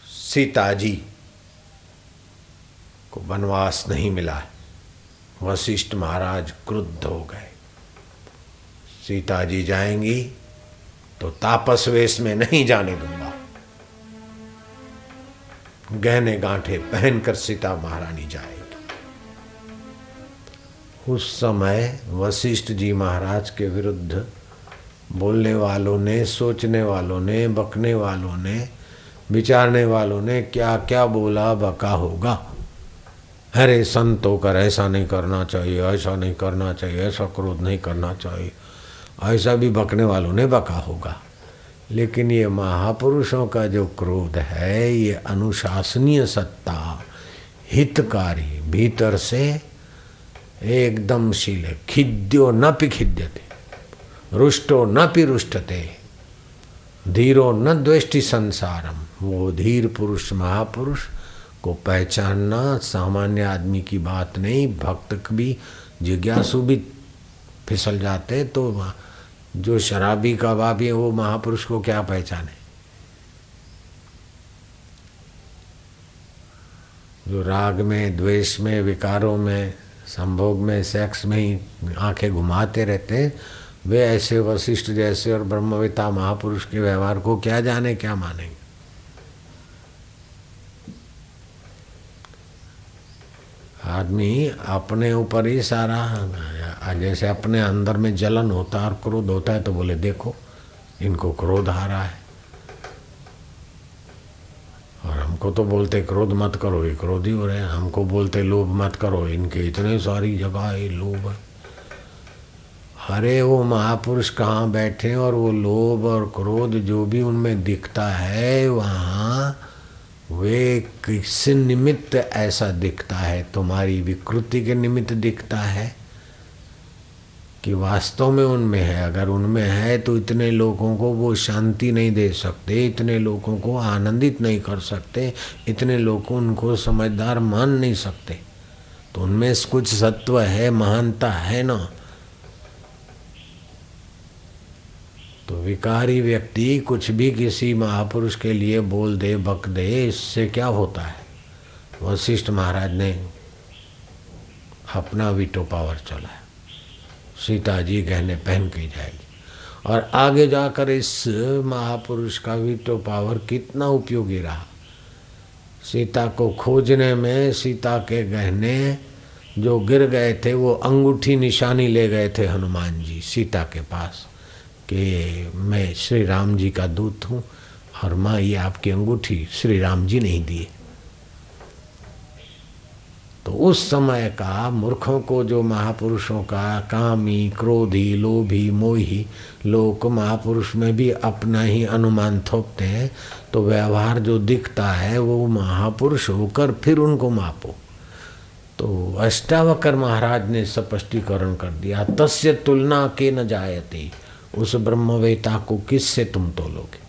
[SPEAKER 1] सीता जी को वनवास नहीं मिला है। वशिष्ठ महाराज क्रुद्ध हो गए। सीता जी जाएँगी तो तापस वेश में नहीं जाने दूँगा। गहने गांठे पहनकर सीता महारानी जाएगी। उस समय वशिष्ठ जी महाराज के विरुद्ध बोलने वालों ने, सोचने वालों ने, बकने वालों ने, विचारने वालों ने क्या क्या बोला, बका होगा। अरे संत होकर ऐसा नहीं करना चाहिए, ऐसा नहीं करना चाहिए, ऐसा क्रोध नहीं करना चाहिए। ऐसा भी बकने वालों ने बका होगा। लेकिन ये महापुरुषों का जो क्रोध है, ये अनुशासनीय सत्ता हितकारी भीतर से एकदम शील, खिद्यो न पिखिद्यते, रुष्टो न पिरुष्टते, धीरो न द्वेष्टि संसारम। वो धीर पुरुष, महापुरुष को पहचानना सामान्य आदमी की बात नहीं, भक्त भी जिज्ञासु भी फिसल जाते तो जो शराबी का बाबी है, वो महापुरुष को क्या पहचाने? जो राग में, द्वेष में, विकारों में, संभोग में, सेक्स में ही आँखें घुमाते रहते हैं, वे ऐसे वशिष्ठ जैसे और ब्रह्मविता महापुरुष के व्यवहार को क्या जाने, क्या मानेंगे? आदमी अपने ऊपर ही सारा जैसे अपने अंदर में जलन होता है और क्रोध होता है तो बोले, देखो, इनको क्रोध आ रहा है। और हमको तो बोलते, क्रोध मत करो, ये क्रोधी हो रहे हैं। हमको बोलते, लोभ मत करो, इनके इतने सारी जगह है लोभ है। अरे, वो महापुरुष कहाँ बैठे और वो लोभ और क्रोध जो भी उनमें दिखता है, वहाँ वे किस निमित्त ऐसा दिखता है? तुम्हारी विकृति के निमित्त दिखता है? कि वास्तव में उनमें है। अगर उनमें है तो इतने लोगों को वो शांति नहीं दे सकते, इतने लोगों को आनंदित नहीं कर सकते, इतने लोग उनको समझदार मान नहीं सकते। तो उनमें कुछ सत्व है, महानता है ना? तो विकारी व्यक्ति कुछ भी किसी महापुरुष के लिए बोल दे, बक दे, इससे क्या होता है? वशिष्ठ महाराज ने अपना वीटो पावर चलाया। सीता जी गहने पहन के जाएगी। और आगे जाकर इस महापुरुष का वीटो पावर कितना उपयोगी रहा। सीता को खोजने में, सीता के गहने जो गिर गए थे, वो अंगूठी निशानी ले गए थे हनुमान जी, सीता के पास, कि मैं श्री राम जी का दूत हूँ और माँ ये आपकी अंगूठी श्री राम जी नहीं दिए तो उस समय का मूर्खों को जो महापुरुषों का कामी, क्रोधी, लोभी, मोही लोग महापुरुष में भी अपना ही अनुमान थोपते हैं तो व्यवहार जो दिखता है वो महापुरुष होकर फिर उनको मापो। तो अष्टावकर महाराज ने स्पष्टीकरण कर दिया, तस्य तुलना के न जायते, उस ब्रह्मवेता को किससे तुम तोलोगे?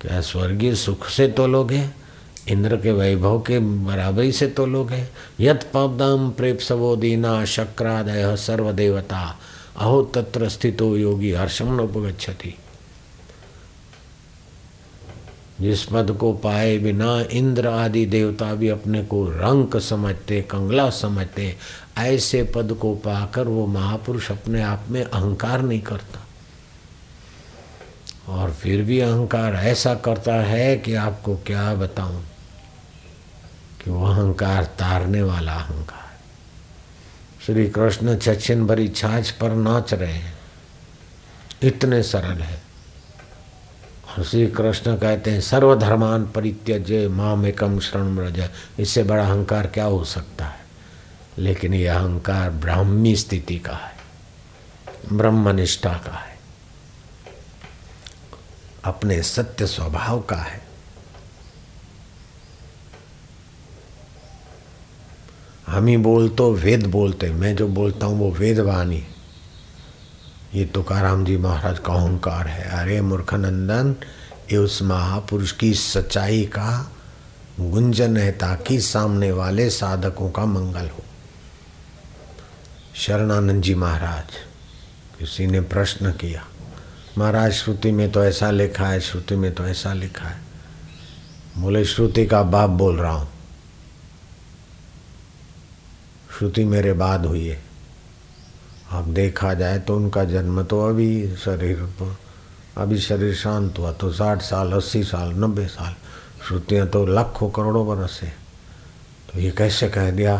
[SPEAKER 1] क्या स्वर्गीय सुख से तोलोगे? इंद्र के वैभव के बराबरी से तो लोग हैं। यत पदम प्रेप सवो दीना शक्रादय सर्वदेवता। अहो, तत्र स्थितो योगी हर्षम नोपगछति जिस पद को पाए बिना इंद्र आदि देवता भी अपने को रंक समझते, कंगला समझते, ऐसे पद को पाकर वो महापुरुष अपने आप में अहंकार नहीं करता। और फिर भी अहंकार ऐसा करता है कि आपको क्या बताऊँ? कि वो अहंकार तारने वाला अहंकार श्री कृष्ण छछिन भरी छाछ पर नाच रहे हैं। इतने सरल है। और श्री कृष्ण कहते हैं, सर्वधर्मान परित्यज्य माम एकम शरण ब्रज इससे बड़ा अहंकार क्या हो सकता है? लेकिन यह अहंकार ब्राह्मी स्थिति का है। ब्रह्मनिष्ठा का है। अपने सत्य स्वभाव का है। हम ही बोल तो वेद बोलते मैं जो बोलता हूँ वो वेद वाणी ये तुकाराम जी महाराज का अहंकार है। अरे मूर्खानंदन, ये उस महापुरुष की सच्चाई का गुंजन है ताकि सामने वाले साधकों का मंगल हो। शरणानंद जी महाराज, किसी ने प्रश्न किया, महाराज, श्रुति में तो ऐसा लिखा है, श्रुति में तो ऐसा लिखा है। बोले, श्रुति का बाप बोल रहा हूँ। श्रुति मेरे बाद हुई है। अब देखा जाए तो उनका जन्म तो अभी शरीर अभी शरीर शांत हुआ तो साठ साल, अस्सी साल, नब्बे साल। श्रुतियाँ तो लाखों करोड़ों बरस है। तो ये कैसे कह दिया?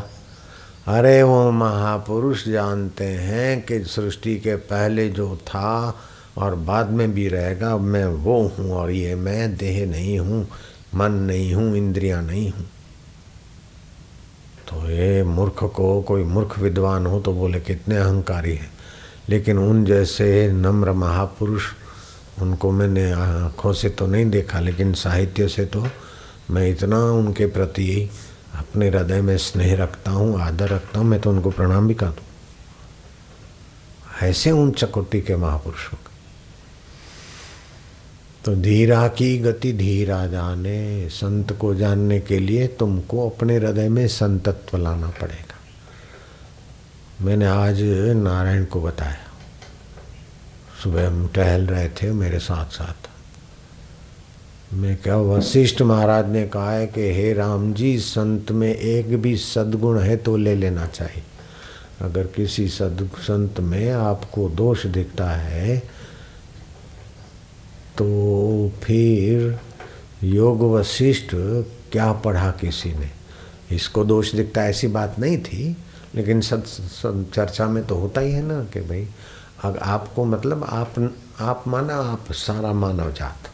[SPEAKER 1] अरे वो महापुरुष जानते हैं कि सृष्टि के पहले जो था और बाद में भी रहेगा, मैं वो हूँ और ये मैं, देह नहीं हूँ, मन नहीं हूँ, इंद्रियाँ नहीं हूँ। तो ये मूर्ख को कोई मूर्ख विद्वान हो तो बोले कितने अहंकारी हैं। लेकिन उन जैसे नम्र महापुरुष, उनको मैंने आँखों से तो नहीं देखा, लेकिन साहित्य से तो मैं इतना उनके प्रति अपने हृदय में स्नेह रखता हूँ, आदर रखता हूँ, मैं तो उनको प्रणाम भी कर दूँ ऐसे उन चकोटी के महापुरुषों तो धीरा की गति धीरा जाने, संत को जानने के लिए तुमको अपने हृदय में संतत्व लाना पड़ेगा। मैंने आज नारायण को बताया। सुबह हम टहल रहे थे मेरे साथ साथ मैं क्या वशिष्ठ महाराज ने कहा है कि, हे राम जी, संत में एक भी सद्गुण है तो ले लेना चाहिए। अगर किसी सद संत में आपको दोष दिखता है तो फिर योग वशिष्ठ क्या पढ़ा किसी ने? इसको दोष दिखता ऐसी बात नहीं थी लेकिन सत, चर्चा में तो होता ही है ना कि भाई अगर आपको मतलब आप आप माना आप सारा मानव जात।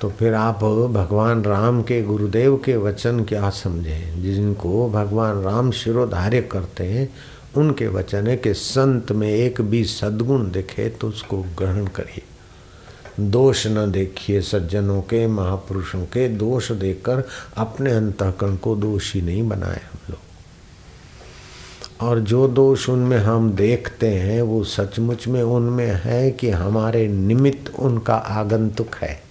[SPEAKER 1] तो फिर आप भगवान राम के गुरुदेव के वचन क्या समझें? जिनको भगवान राम शिरोधार्य करते हैं उनके वचन है कि संत में एक भी सद्गुण दिखे तो उसको ग्रहण करिए। दोष न देखिए सज्जनों के, महापुरुषों के। दोष देखकर अपने अंतकरण को दोषी नहीं बनाए हम लोग। और जो दोष उनमें हम देखते हैं, वो सचमुच में उनमें है कि हमारे निमित्त उनका आगंतुक है।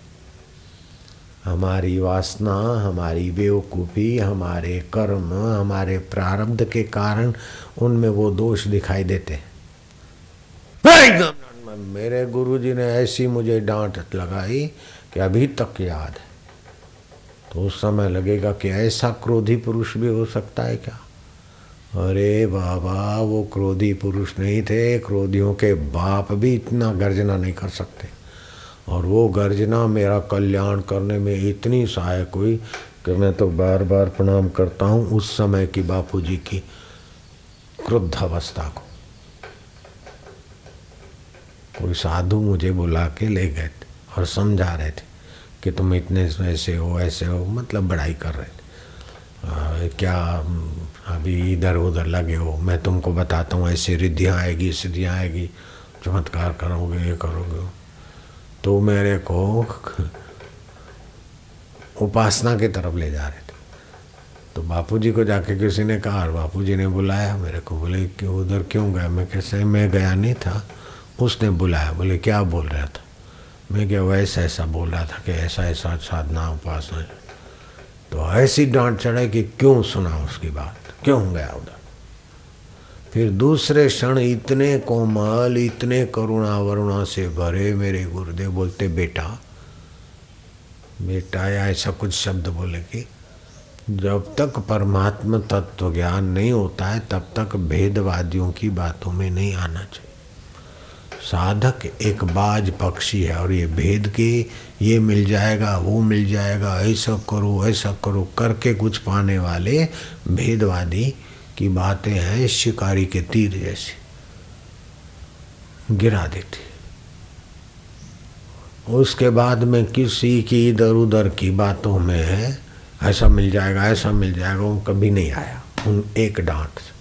[SPEAKER 1] हमारी वासना हमारी बेवकूफ़ी हमारे कर्म हमारे प्रारब्ध के कारण उनमें वो दोष दिखाई देते मेरे गुरुजी ने ऐसी मुझे डांट लगाई कि अभी तक याद है। तो उस समय लगेगा कि ऐसा क्रोधी पुरुष भी हो सकता है क्या? अरे बाबा वो क्रोधी पुरुष नहीं थे क्रोधियों के बाप भी इतना गर्जना नहीं कर सकते। और वो गर्जना मेरा कल्याण करने में इतनी सहायक हुई कि मैं तो बार बार प्रणाम करता हूँ उस समय की बापू जी की क्रुद्ध अवस्था को। कोई साधु मुझे बुला के ले गए थे और समझा रहे थे कि तुम इतने ऐसे हो ऐसे हो मतलब बड़ाई कर रहे थे। आ, क्या अभी इधर उधर लगे हो? मैं तुमको बताता हूँ ऐसी रिद्धियाँ आएगी सिद्धियाँ आएगी चमत्कार करोगे ये करोगे। तो मेरे को उपासना की तरफ़ ले जा रहे थे। तो बापूजी को जाके किसी ने कहा, और बापूजी ने बुलाया? मेरे को बोले कि उधर क्यों गया मैं कैसे मैं गया नहीं था। उसने बुलाया, बोले, क्या बोल रहा था? मैं क्या वैसा ऐसा बोल रहा था कि ऐसा ऐसा साधना, उपासना तो ऐसी डांट चढ़े कि क्यों सुना उसकी बात? क्यों गया उधर? फिर दूसरे क्षण इतने कोमल, इतने करुणा वरुणा से भरे मेरे गुरुदेव बोलते, बेटा। बेटा, या ऐसा कुछ शब्द बोले कि, जब तक परमात्मा तत्व ज्ञान नहीं होता है, तब तक भेदवादियों की बातों में नहीं आना चाहिए। साधक एक बाज पक्षी है और ये भेद के, ये मिल जाएगा, वो मिल जाएगा, ऐसा करो ऐसा करो, करके कुछ पाने वाले भेदवादी की बातें हैं शिकारी के तीर जैसी। गिरा देती। उसके बाद में किसी की इधर उधर की बातों में है, ऐसा मिल जाएगा, ऐसा मिल जाएगा, वो कभी नहीं आया। उन एक डांट से।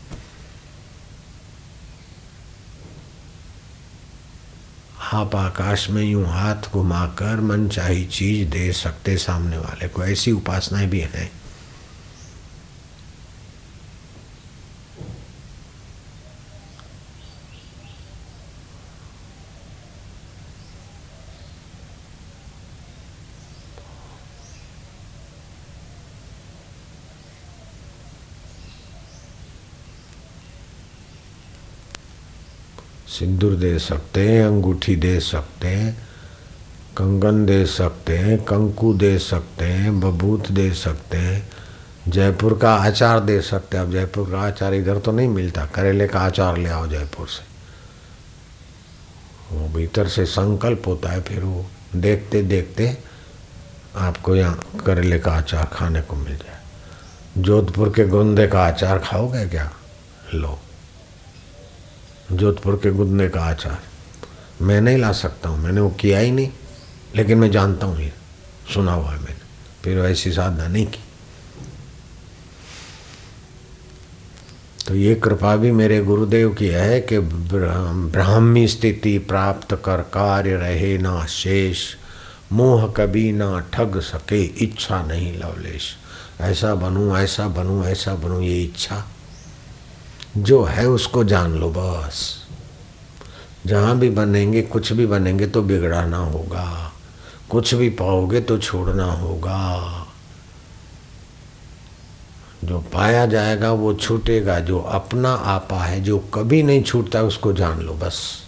[SPEAKER 1] आप आकाश में यूँ हाथ घुमाकर मन चाही चीज़ दे सकते सामने वाले को, ऐसी उपासनाएँ भी हैं। सिंदूर दे सकते हैं, अंगूठी दे सकते हैं, कंगन दे सकते हैं, कंकु दे सकते हैं, बबूत दे सकते हैं, जयपुर का आचार दे सकते हैं। अब जयपुर का आचार इधर तो नहीं मिलता, करेले का आचार ले आओ जयपुर से। वो भीतर से संकल्प होता है, फिर वो देखते देखते आपको यहाँ करेले का अचार खाने को मिल जाए। जोधपुर के गोंदे का अचार खाओगे क्या? लो। जोधपुर के गुदने का आचार मैं नहीं ला सकता हूँ, मैंने वो किया ही नहीं, लेकिन मैं जानता हूँ ये, सुना हुआ है मैंने, फिर ऐसी साधना नहीं की। तो ये कृपा भी मेरे गुरुदेव की है कि ब्राह्मी स्थिति प्राप्त कर कार्य रहे ना शेष, मोह कभी ना ठग सके, इच्छा नहीं लवलेश। ऐसा बनूं ऐसा बनूं ऐसा बनूं, ये इच्छा जो है उसको जान लो बस। जहाँ भी बनेंगे, कुछ भी बनेंगे तो बिगड़ाना होगा। कुछ भी पाओगे तो छोड़ना होगा। जो पाया जाएगा वो छूटेगा, जो अपना आपा है, जो कभी नहीं छूटता उसको जान लो बस।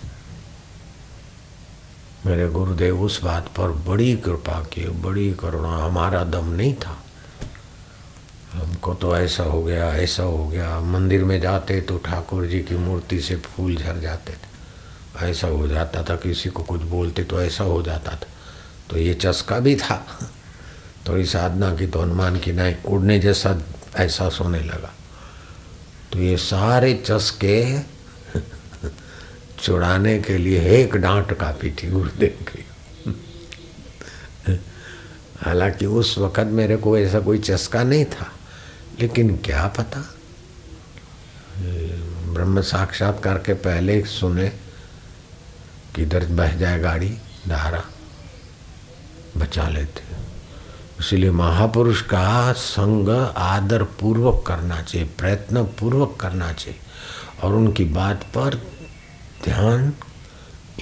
[SPEAKER 1] मेरे गुरुदेव, उस बात पर बड़ी कृपा की, बड़ी करुणा। हमारा दम नहीं था। हमको तो ऐसा हो गया, ऐसा हो गया। मंदिर में जाते तो ठाकुर जी की मूर्ति से फूल झर जाते थे। ऐसा हो जाता था, किसी को कुछ बोलते तो ऐसा हो जाता था। तो ये चस्का भी था। थोड़ी साधना की तो हनुमान की नहीं, उड़ने जैसा ऐसा सोने लगा। तो ये सारे चस्के चुड़ाने के लिए एक डांट काफ़ी थी गुरुदेव की हालाँकि उस वक़्त मेरे को ऐसा कोई चस्का नहीं था। लेकिन क्या पता? ब्रह्म साक्षात्कार के पहले सुने किधर बह जाए गाड़ी, धारा, बचा लेते। इसलिए महापुरुष का संग आदर पूर्वक करना चाहिए प्रयत्न पूर्वक करना चाहिए, और उनकी बात पर ध्यान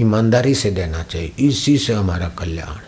[SPEAKER 1] ईमानदारी से देना चाहिए। इसी से हमारा कल्याण